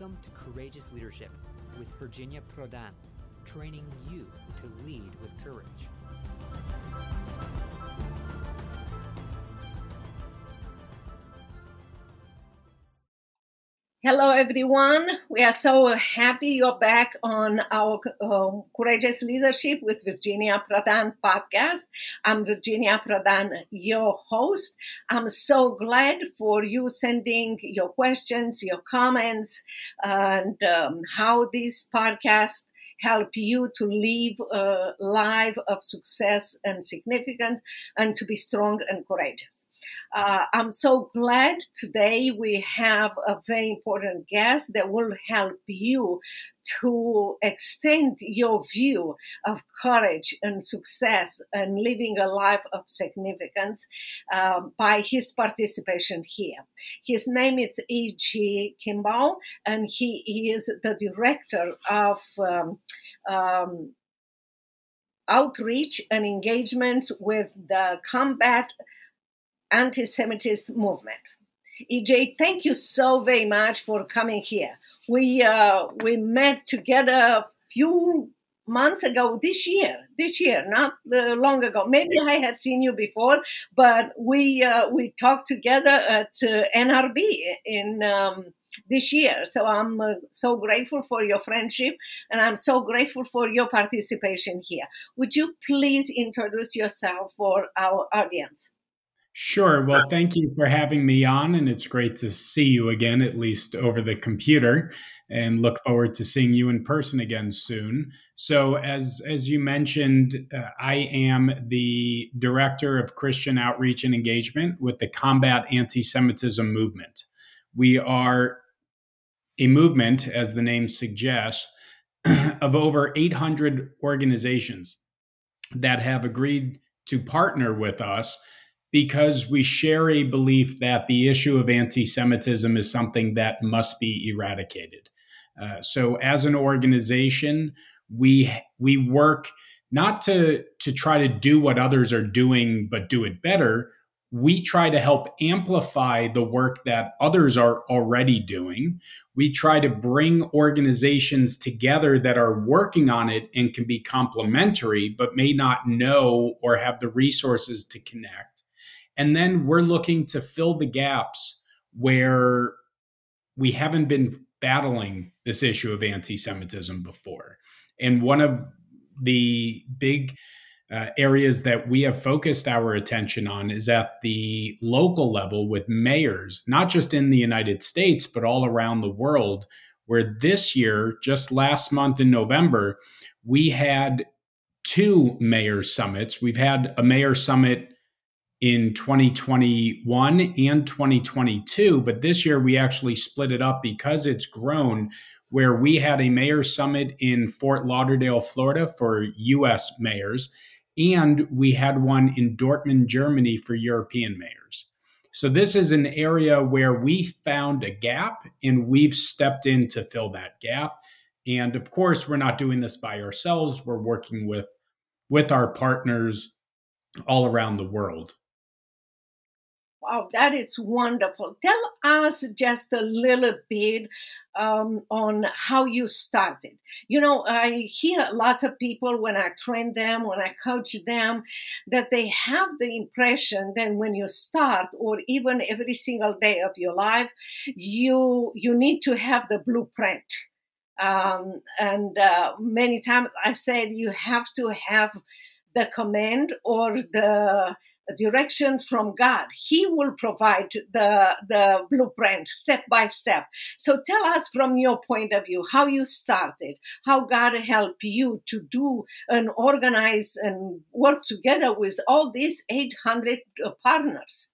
Welcome to Courageous Leadership with Virginia Prodan, training you to lead with courage. Hello, everyone. We are so happy you're back on our uh, Courageous Leadership with Virginia Prodan podcast. I'm Virginia Prodan, your host. I'm so glad for you sending your questions, your comments, and um, how this podcast help you to live a life of success and significance and to be strong and courageous. Uh, I'm so glad today we have a very important guest that will help you to extend your view of courage and success and living a life of significance um, by his participation here. His name is EJ Kimball, and he is the director of um, um, outreach and engagement with the combat anti-Semitism movement. EJ, thank you so very much for coming here. We uh, we met together a few months ago this year this year not uh, long ago. Maybe i had seen you before but we uh, we talked together at uh, nrb in um, this year. So i'm uh, so grateful for your friendship and i'm so grateful for your participation here. Would you please introduce yourself for our audience Sure. Well, thank you for having me on, and it's great to see you again, at least over the computer, and look forward to seeing you in person again soon. So, as as you mentioned, uh, I am the director of Christian outreach and engagement with the Combat Anti-Semitism movement. We are a movement, as the name suggests, of over 800 organizations that have agreed to partner with us because we share a belief that the issue of anti Semitism is something that must be eradicated. Uh, so, as an organization, we we work not to to try to do what others are doing, but do it better. We try to help amplify the work that others are already doing. We try to bring organizations together that are working on it and can be complementary, but may not know or have the resources to connect and then we're looking to fill the gaps where we haven't been battling this issue of anti Semitism before. And one of the big uh, areas that we have focused our attention on is at the local level with mayors, not just in the United States, but all around the world. Where this year, just last month in November, we had two mayor summits. We've had a mayor summit in 2021 and 2022. But this year we actually split it up because it's grown, where we had a mayor summit in Fort Lauderdale, Florida for US mayors, and we had one in Dortmund, Germany for European mayors. So this is an area where we found a gap and we've stepped in to fill that gap. And of course, we're not doing this by ourselves. We're working with with our partners all around the world. Wow, that is wonderful. Tell us just a little bit um, on how you started. You know, I hear lots of people when I train them, when I coach them, that they have the impression that when you start, or even every single day of your life, you you need to have the blueprint. Um, and uh, many times I said you have to have the command or the direction from God. He will provide the, the blueprint step by step. So tell us from your point of view how you started, how God helped you to do and organize and work together with all these 800 partners.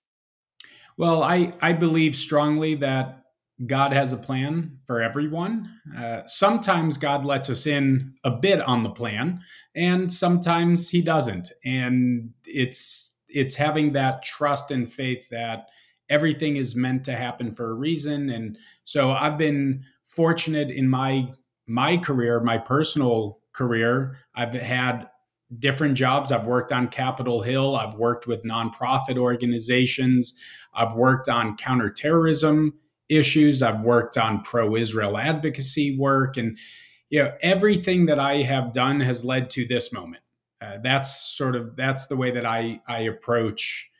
Well, I, I believe strongly that God has a plan for everyone. Uh, sometimes God lets us in a bit on the plan, and sometimes He doesn't. And it's it's having that trust and faith that everything is meant to happen for a reason and so i've been fortunate in my my career my personal career i've had different jobs i've worked on capitol hill i've worked with nonprofit organizations i've worked on counterterrorism issues. I've worked on pro Israel advocacy work. And, you know, everything that I have done has led to this moment. Uh, that's sort of that's the way that I I approach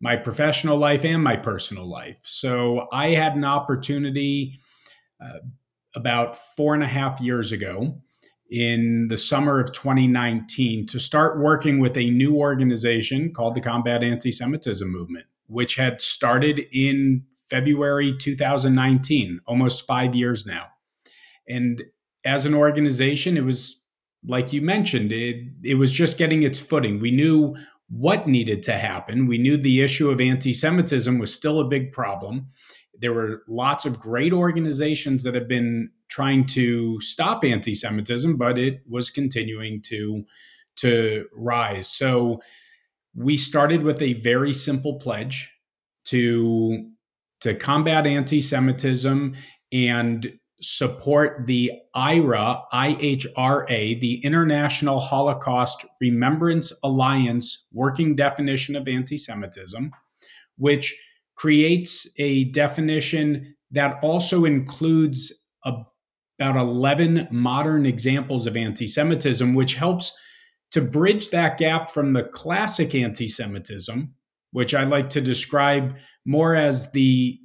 my professional life and my personal life. So I had an opportunity uh, about four and a half years ago in the summer of 2019 to start working with a new organization called the Combat Anti Semitism Movement, which had started in February 2019, almost five years now. And as an organization, it was like you mentioned, it, it was just getting its footing. We knew what needed to happen. We knew the issue of anti Semitism was still a big problem. There were lots of great organizations that have been trying to stop anti Semitism, but it was continuing to, to rise. So we started with a very simple pledge to, to combat anti Semitism and support the IHRA, IHRA, the International Holocaust Remembrance Alliance working definition of anti Semitism, which creates a definition that also includes about 11 modern examples of anti Semitism, which helps to bridge that gap from the classic anti Semitism, which I like to describe more as the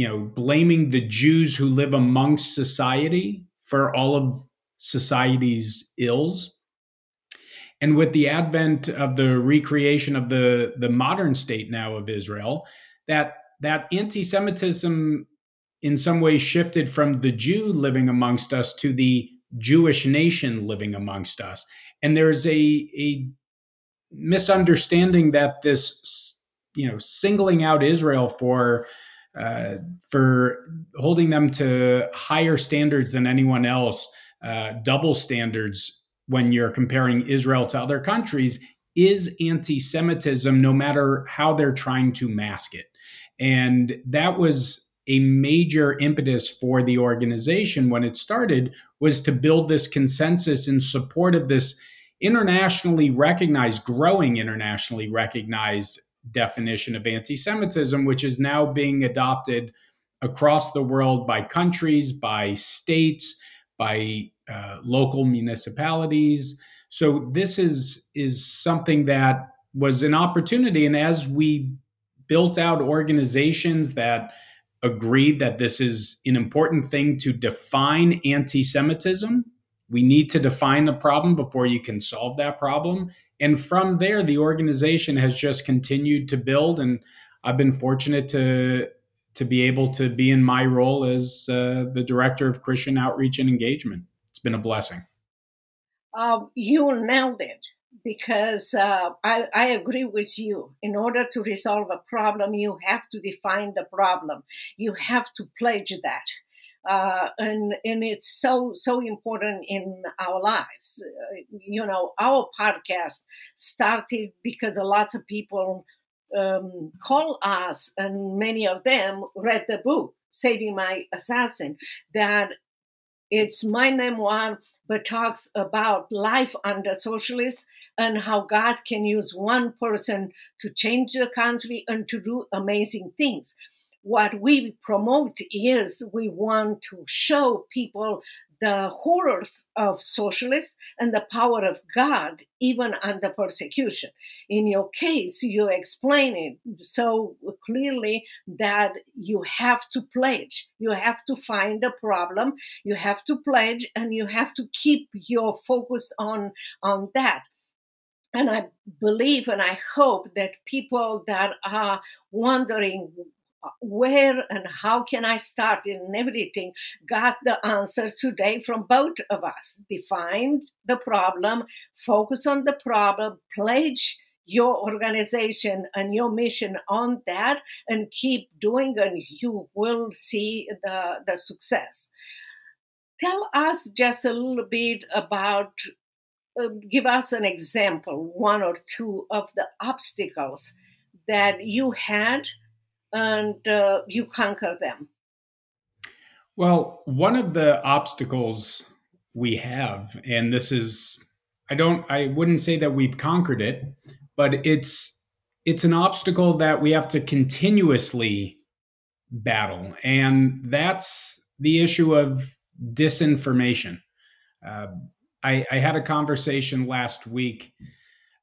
you know, blaming the Jews who live amongst society for all of society's ills. And with the advent of the recreation of the, the modern state now of Israel, that that anti-Semitism in some ways shifted from the Jew living amongst us to the Jewish nation living amongst us. And there's a, a misunderstanding that this, you know, singling out Israel for uh, for holding them to higher standards than anyone else, uh, double standards when you're comparing Israel to other countries, is anti Semitism, no matter how they're trying to mask it. And that was a major impetus for the organization when it started was to build this consensus in support of this internationally recognized growing internationally recognized definition of anti Semitism, which is now being adopted across the world by countries, by states, by uh, local municipalities. So this is is something that was an opportunity, and as we built out organizations that agreed that this is an important thing to define anti-Semitism, we need to define the problem before you can solve that problem. And from there, the organization has just continued to build. And I've been fortunate to to be able to be in my role as uh, the director of Christian outreach and engagement. It's been a blessing. Um, you nailed it because uh, I, I, agree with you. In order to resolve a problem, you have to define the problem. You have to pledge that uh, and and it's so so important in our lives. Uh, you know, our podcast started because a lot of people um, call us, and many of them read the book "Saving My Assassin." That it's my memoir, but talks about life under socialists and how God can use one person to change the country and to do amazing things what we promote is we want to show people the horrors of socialists and the power of God, even under persecution. In your case, you explain it so clearly that you have to pledge, you have to find a problem, you have to pledge, and you have to keep your focus on, on that. And I believe and I hope that people that are wondering where and how can I start in everything, got the answer today from both of us. Define the problem, focus on the problem, pledge your organization and your mission on that, and keep doing, and you will see the, the success. Tell us just a little bit about, uh, give us an example, one or two of the obstacles that you had and uh, you conquer them? Well, one of the obstacles we have, and this is, I don't, I wouldn't say that we've conquered it, but it's, it's an obstacle that we have to continuously battle, and that's the issue of disinformation. Uh, I, I had a conversation last week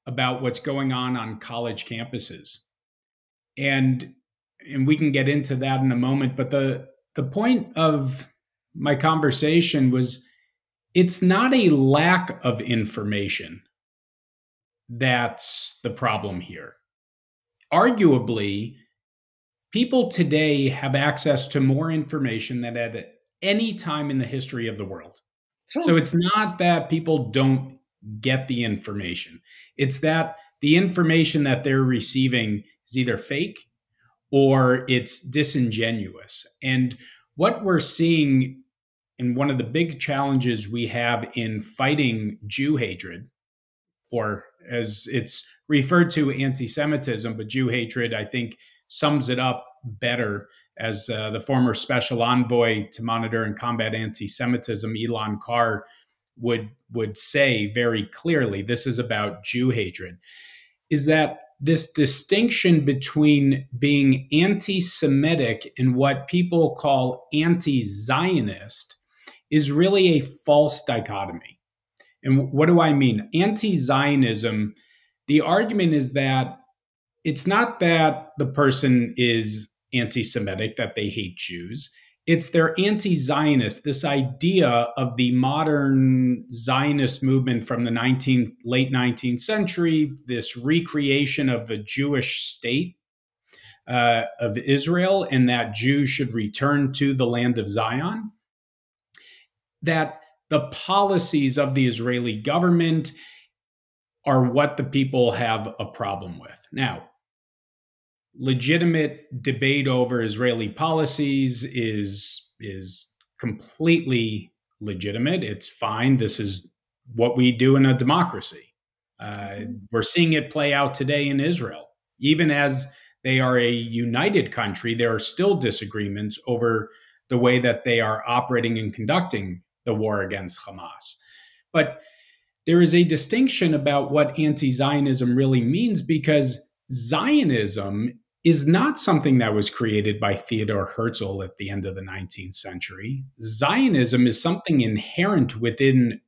about what's going on on college campuses, and and we can get into that in a moment. But the the point of my conversation was it's not a lack of information that's the problem here. Arguably, people today have access to more information than at any time in the history of the world. True. So it's not that people don't get the information, it's that the information that they're receiving is either fake or it's disingenuous. And what we're seeing and one of the big challenges we have in fighting Jew hatred, or as it's referred to, anti Semitism, but Jew hatred, I think, sums it up better as uh, the former special envoy to monitor and combat anti Semitism, Elan Carr, would, would say very clearly this is about Jew hatred, is that this distinction between being anti Semitic and what people call anti Zionist is really a false dichotomy. And what do I mean? Anti Zionism, the argument is that it's not that the person is anti Semitic, that they hate Jews. It's their anti Zionist, this idea of the modern Zionist movement from the 19th, late 19th century, this recreation of a Jewish state uh, of Israel, and that Jews should return to the land of Zion that the policies of the Israeli government are what the people have a problem with. Now, legitimate debate over Israeli policies is is completely legitimate. It's fine. This is what we do in a democracy. Uh, we're seeing it play out today in Israel. Even as they are a united country, there are still disagreements over the way that they are operating and conducting the war against Hamas. But there is a distinction about what anti Zionism really means because Zionism is not something that was created by Theodore Herzl at the end of the 19th century. Zionism is something inherent within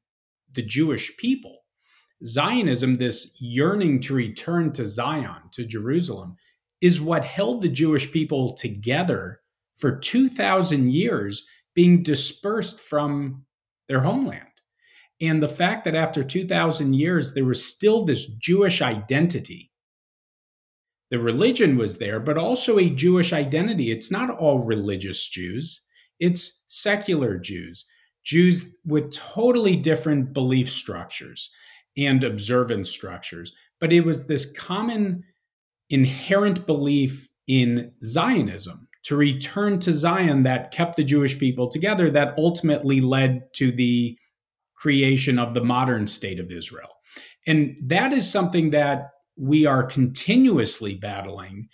the Jewish people. Zionism, this yearning to return to Zion, to Jerusalem, is what held the Jewish people together for 2,000 years, being dispersed from their homeland. And the fact that after 2,000 years, there was still this Jewish identity. The religion was there, but also a Jewish identity. It's not all religious Jews, it's secular Jews, Jews with totally different belief structures and observance structures. But it was this common inherent belief in Zionism to return to Zion that kept the Jewish people together, that ultimately led to the creation of the modern state of Israel. And that is something that we are continuously battling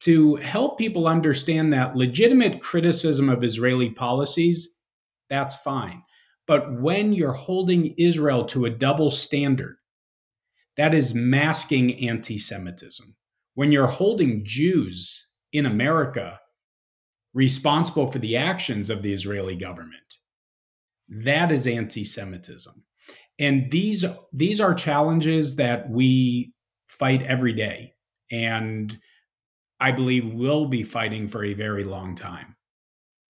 to help people understand that legitimate criticism of Israeli policies, that's fine. But when you're holding Israel to a double standard, that is masking anti Semitism. When you're holding Jews in America responsible for the actions of the Israeli government. That is anti-Semitism. And these these are challenges that we fight every day and I believe will be fighting for a very long time.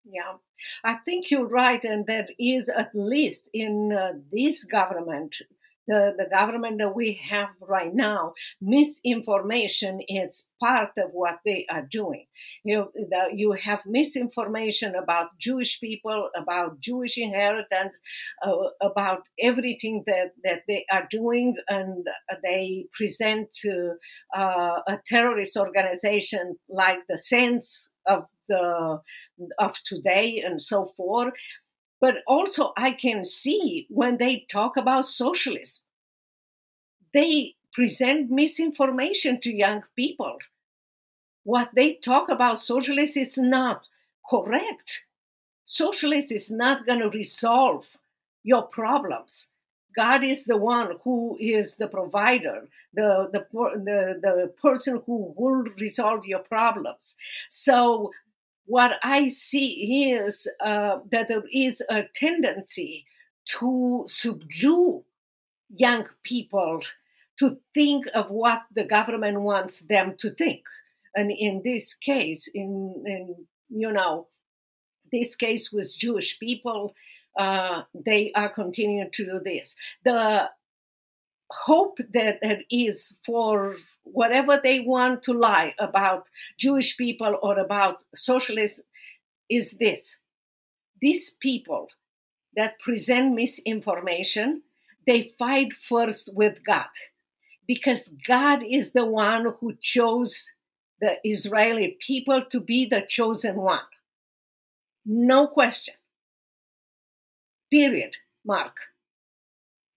Yeah, I think you're right, and there is at least in uh, this government the, the government that we have right now, misinformation is part of what they are doing. You, the, you have misinformation about Jewish people, about Jewish inheritance, uh, about everything that, that they are doing, and they present uh, a terrorist organization like the sense of the of today and so forth but also, I can see when they talk about socialism, they present misinformation to young people. What they talk about socialism is not correct. Socialism is not going to resolve your problems. God is the one who is the provider, the, the, the, the person who will resolve your problems. So what I see is uh, that there is a tendency to subdue young people to think of what the government wants them to think. And in this case, in, in you know, this case with Jewish people, uh, they are continuing to do this. The hope that there is for whatever they want to lie about Jewish people or about socialists is this. These people that present misinformation, they fight first with God because God is the one who chose the Israeli people to be the chosen one. No question. Period. Mark.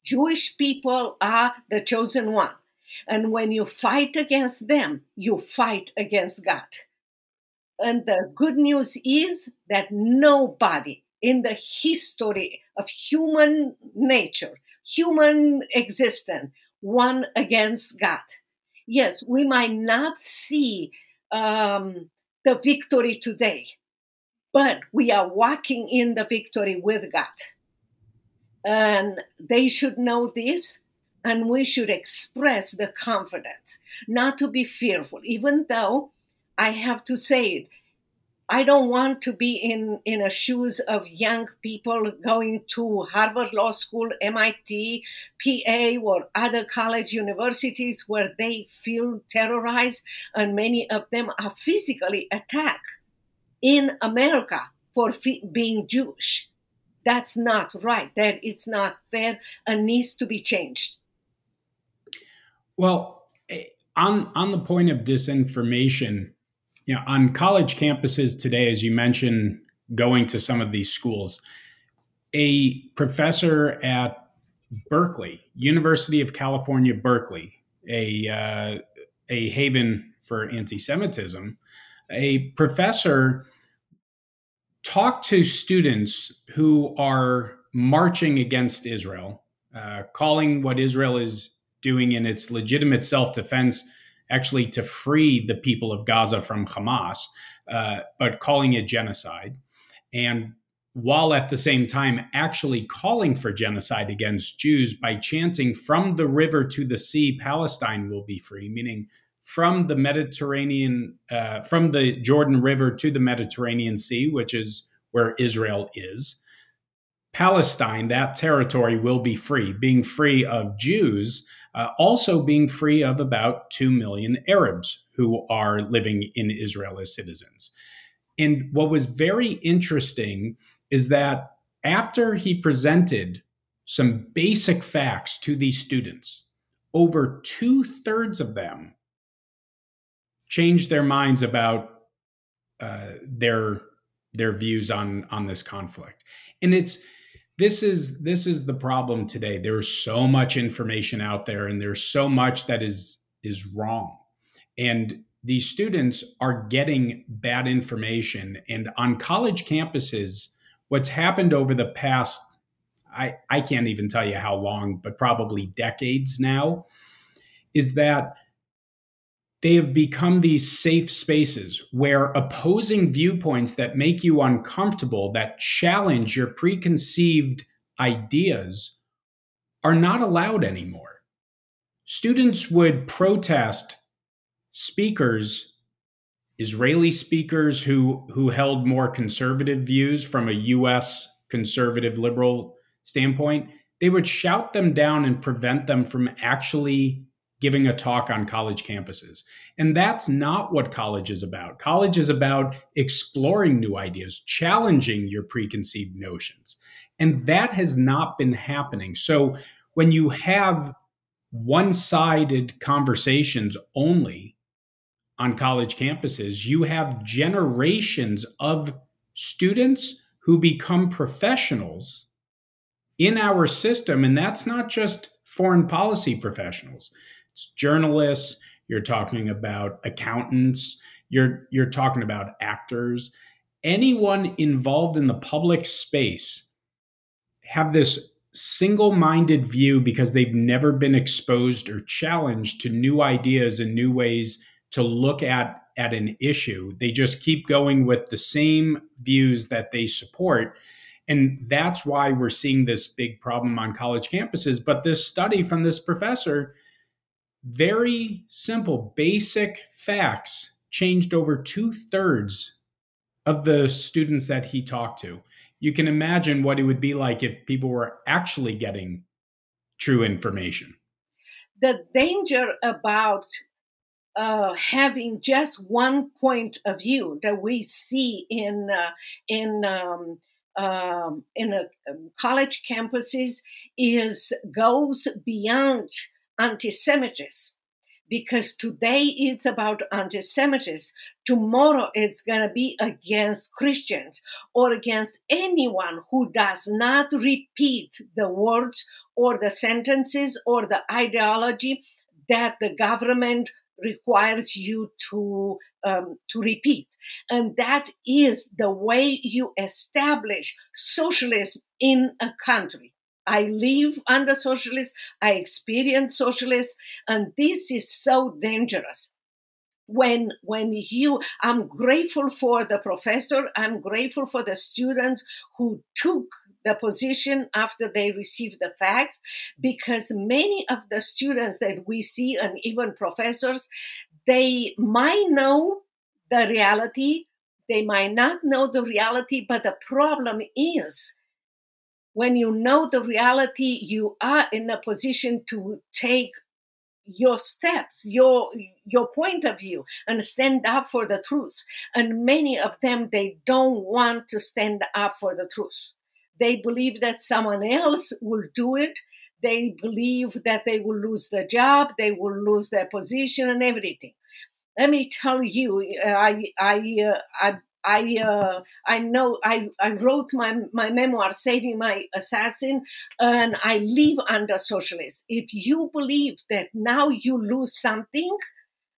Jewish people are the chosen one. And when you fight against them, you fight against God. And the good news is that nobody in the history of human nature, human existence, won against God. Yes, we might not see um, the victory today, but we are walking in the victory with God. And they should know this, and we should express the confidence, not to be fearful, even though I have to say it. I don't want to be in in the shoes of young people going to Harvard Law School, MIT, PA, or other college universities where they feel terrorized, and many of them are physically attacked in America for being Jewish. That's not right. That it's not fair and needs to be changed. Well, eh, on on the point of disinformation, you know, on college campuses today, as you mentioned, going to some of these schools, a professor at Berkeley, University of California, Berkeley, a uh, a haven for anti-Semitism, a professor talked to students who are marching against Israel, uh, calling what Israel is doing in its legitimate self-defense actually to free the people of Gaza from Hamas, uh, but calling it genocide. And while at the same time actually calling for genocide against Jews by chanting, From the river to the sea, Palestine will be free, meaning from the Mediterranean, uh, from the Jordan River to the Mediterranean Sea, which is where Israel is. Palestine, that territory will be free, being free of Jews, uh, also being free of about 2 million Arabs who are living in Israel as citizens. And what was very interesting is that after he presented some basic facts to these students, over two thirds of them changed their minds about uh, their their views on on this conflict. And it's this is this is the problem today. There's so much information out there and there's so much that is is wrong. And these students are getting bad information. And on college campuses what's happened over the past i i can't even tell you how long but probably decades now is that they have become these safe spaces where opposing viewpoints that make you uncomfortable, that challenge your preconceived ideas, are not allowed anymore. Students would protest speakers, Israeli speakers who, who held more conservative views from a US conservative liberal standpoint. They would shout them down and prevent them from actually giving a talk on college campuses. And that's not what college is about. College is about exploring new ideas, challenging your preconceived notions. And that has not been happening. So when you have one sided conversations only on college campuses, you have generations of students who become professionals in our system. And that's not just foreign policy professionals journalists, you're talking about accountants, you're you're talking about actors, anyone involved in the public space have this single-minded view because they've never been exposed or challenged to new ideas and new ways to look at at an issue. They just keep going with the same views that they support. And that's why we're seeing this big problem on college campuses. But this study from this professor, very simple, basic facts, changed over two thirds of the students that he talked to. You can imagine what it would be like if people were actually getting true information. The danger about uh, having just one point of view that we see in uh, in um, um, in a, um, college campuses is goes beyond anti-Semitism because today it's about anti-Semitism. Tomorrow it's going to be against Christians or against anyone who does not repeat the words or the sentences or the ideology that the government requires you to um, to repeat, and that is the way you establish socialism in a country. I live under socialists, I experience socialists, and this is so dangerous. When when you I'm grateful for the professor, I'm grateful for the students who took the position after they receive the facts because many of the students that we see and even professors they might know the reality they might not know the reality but the problem is when you know the reality you are in a position to take your steps your your point of view and stand up for the truth and many of them they don't want to stand up for the truth they believe that someone else will do it. They believe that they will lose their job, they will lose their position and everything. Let me tell you, I, I, uh, I I uh, I know I, I wrote my, my memoir Saving My Assassin and I live under socialists. If you believe that now you lose something,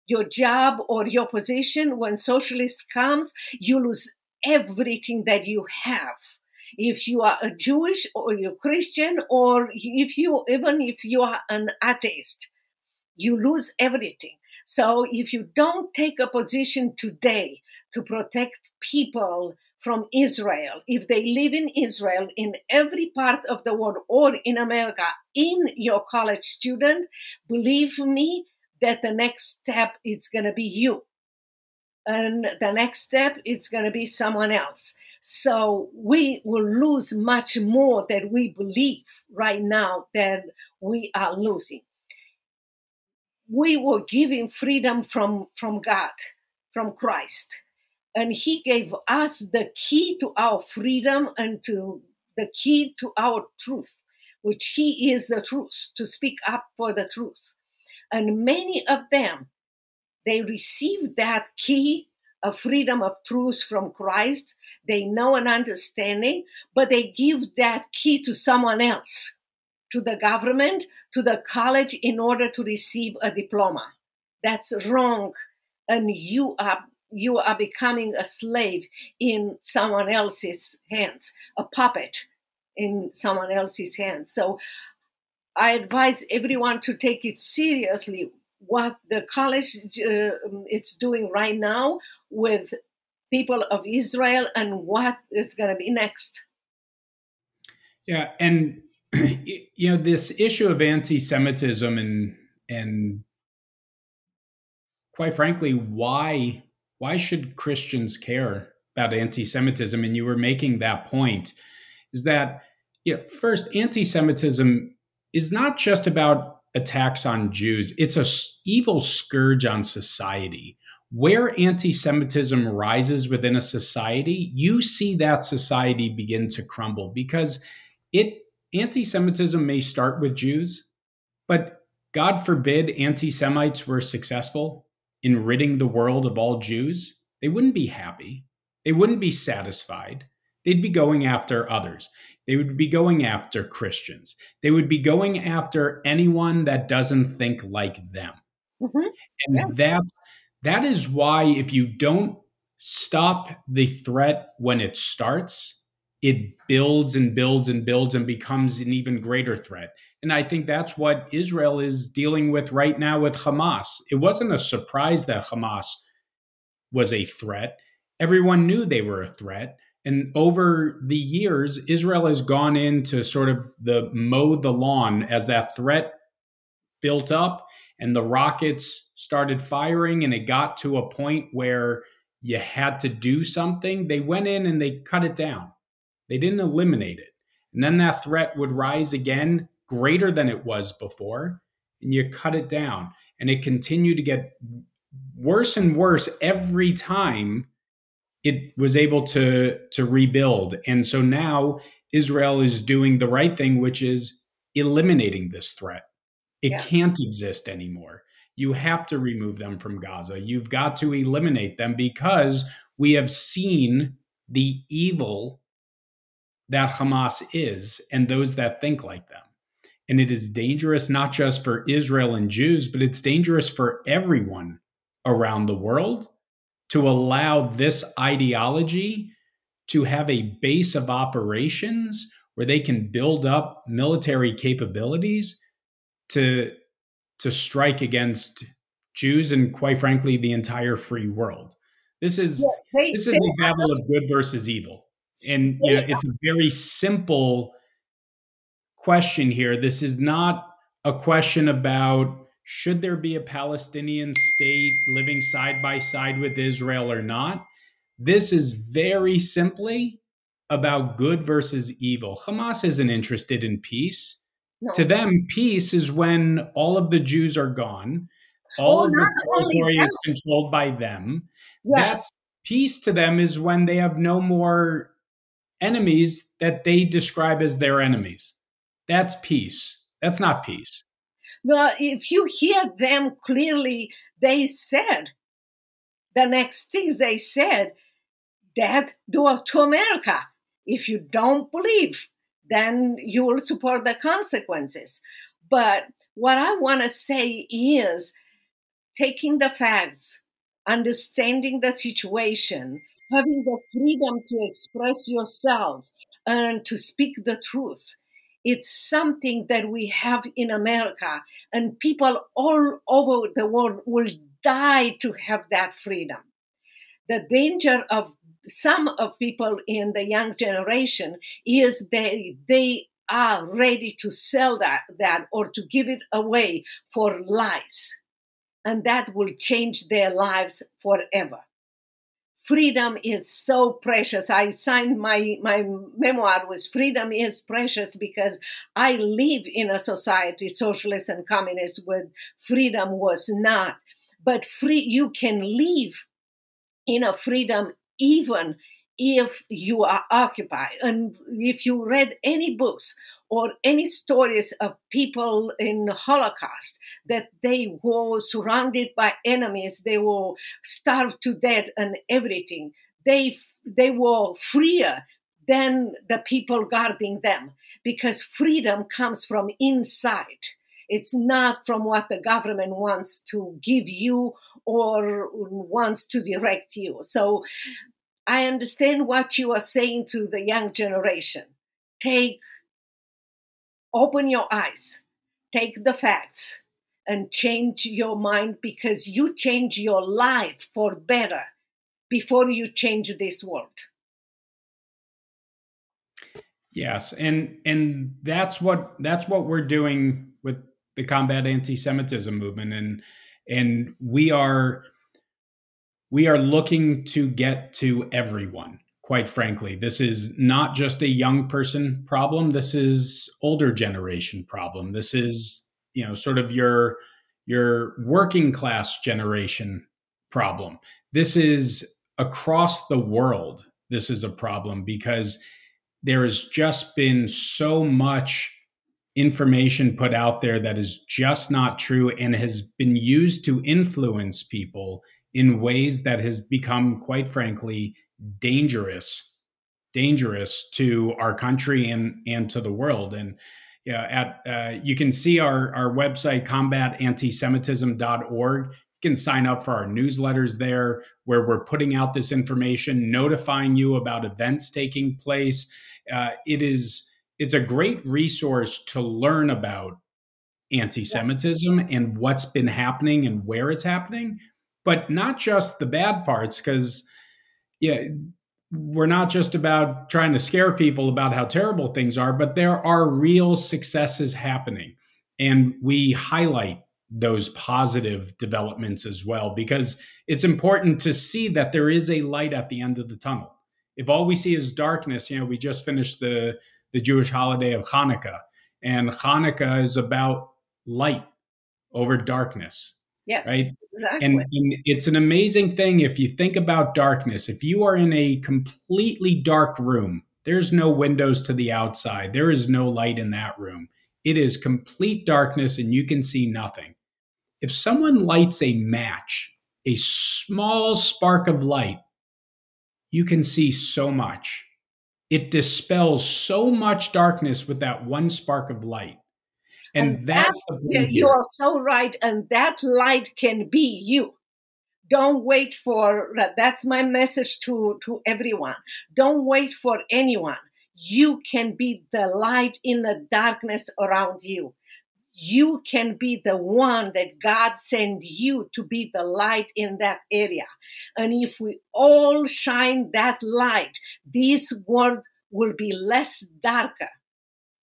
your job or your position, when socialist comes, you lose everything that you have if you are a Jewish or you're Christian, or if you even if you are an atheist, you lose everything. So if you don't take a position today to protect people from Israel, if they live in Israel, in every part of the world, or in America, in your college student, believe me that the next step is going to be you. And the next step, it's going to be someone else. So we will lose much more than we believe right now that we are losing. We were given freedom from, from God, from Christ. And He gave us the key to our freedom and to the key to our truth, which He is the truth, to speak up for the truth. And many of them, they received that key a freedom of truth from Christ. They know an understanding, but they give that key to someone else, to the government, to the college in order to receive a diploma. That's wrong. And you are you are becoming a slave in someone else's hands, a puppet in someone else's hands. So I advise everyone to take it seriously what the college uh, is doing right now with people of Israel and what is going to be next. Yeah, and you know this issue of anti-Semitism and and quite frankly, why why should Christians care about anti-Semitism? And you were making that point, is that you know, first anti-Semitism is not just about attacks on Jews. It's a evil scourge on society. Where anti-Semitism rises within a society, you see that society begin to crumble because it anti-Semitism may start with Jews, but God forbid anti-Semites were successful in ridding the world of all Jews, they wouldn't be happy. They wouldn't be satisfied. They'd be going after others. They would be going after Christians. They would be going after anyone that doesn't think like them. Mm-hmm. And yes. that's that is why if you don't stop the threat when it starts, it builds and builds and builds and becomes an even greater threat. And I think that's what Israel is dealing with right now with Hamas. It wasn't a surprise that Hamas was a threat. Everyone knew they were a threat. And over the years, Israel has gone into sort of the mow the lawn as that threat built up and the rockets started firing and it got to a point where you had to do something. They went in and they cut it down. They didn't eliminate it. And then that threat would rise again, greater than it was before, and you cut it down. And it continued to get worse and worse every time it was able to to rebuild. And so now Israel is doing the right thing, which is eliminating this threat. It yeah. can't exist anymore. You have to remove them from Gaza. You've got to eliminate them because we have seen the evil that Hamas is and those that think like them. And it is dangerous not just for Israel and Jews, but it's dangerous for everyone around the world to allow this ideology to have a base of operations where they can build up military capabilities to to strike against Jews and quite frankly the entire free world. This is yeah, they, this is a battle of good versus evil. And you know, it's a very simple question here. This is not a question about should there be a Palestinian state living side by side with Israel or not. This is very simply about good versus evil. Hamas isn't interested in peace. No. To them, peace is when all of the Jews are gone, all of the territory is controlled by them. Yeah. That's peace to them is when they have no more enemies that they describe as their enemies. That's peace. That's not peace. Well, if you hear them clearly, they said the next things they said, Dad, do it to America. If you don't believe, then you will support the consequences. But what I want to say is taking the facts, understanding the situation, having the freedom to express yourself and to speak the truth. It's something that we have in America, and people all over the world will die to have that freedom. The danger of some of people in the young generation is they they are ready to sell that that or to give it away for lies and that will change their lives forever freedom is so precious. I signed my, my memoir with freedom is precious because I live in a society, socialist and communist, where freedom was not. But free, you can live in a freedom even if you are occupied. And if you read any books or any stories of people in Holocaust that they were surrounded by enemies, they were starved to death and everything. They they were freer than the people guarding them because freedom comes from inside. It's not from what the government wants to give you or wants to direct you. So I understand what you are saying to the young generation. Take open your eyes, take the facts, and change your mind because you change your life for better before you change this world. Yes, and and that's what that's what we're doing with the combat anti-Semitism movement, and and we are we are looking to get to everyone quite frankly. This is not just a young person problem. This is older generation problem. This is, you know, sort of your your working class generation problem. This is across the world. This is a problem because there has just been so much information put out there that is just not true and has been used to influence people in ways that has become quite frankly dangerous dangerous to our country and and to the world. And yeah at uh, you can see our our website combatantisemitism.org you can sign up for our newsletters there where we're putting out this information notifying you about events taking place. Uh, it is it's a great resource to learn about anti-semitism and what's been happening and where it's happening but not just the bad parts, because yeah, we're not just about trying to scare people about how terrible things are, but there are real successes happening. And we highlight those positive developments as well, because it's important to see that there is a light at the end of the tunnel. If all we see is darkness, you know, we just finished the, the Jewish holiday of Hanukkah, and Hanukkah is about light over darkness. Yes, right. Exactly. And, and it's an amazing thing if you think about darkness. If you are in a completely dark room, there's no windows to the outside, there is no light in that room. It is complete darkness and you can see nothing. If someone lights a match, a small spark of light, you can see so much. It dispels so much darkness with that one spark of light. And, and that's that, you are so right. And that light can be you. Don't wait for that's my message to, to everyone. Don't wait for anyone. You can be the light in the darkness around you. You can be the one that God sent you to be the light in that area. And if we all shine that light, this world will be less darker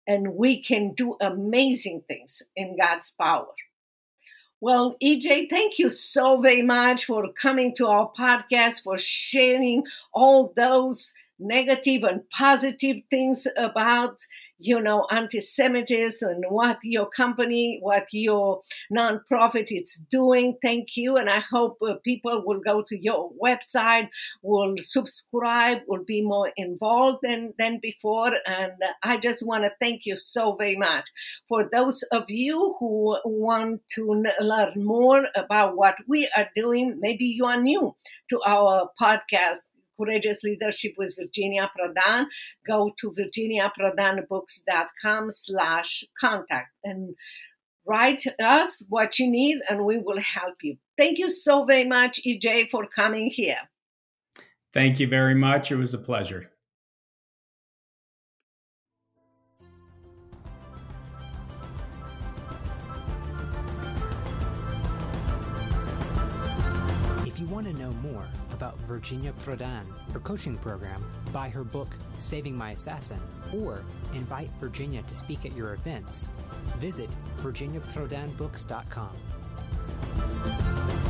and we can do amazing things in God's power. Well, EJ, thank you so very much for coming to our podcast, for sharing all those negative and positive things about you know, anti-Semitism and what your company, what your nonprofit is doing. Thank you, and I hope uh, people will go to your website, will subscribe, will be more involved than than before. And I just want to thank you so very much for those of you who want to learn more about what we are doing. Maybe you are new to our podcast Courageous Leadership with Virginia Prodan, go to virginiaprodanbooks.com slash contact and write us what you need and we will help you. Thank you so very much, EJ, for coming here. Thank you very much. It was a pleasure. If you want to know more, about Virginia Prodan, her coaching program, buy her book, Saving My Assassin, or invite Virginia to speak at your events, visit virginiaprodanbooks.com.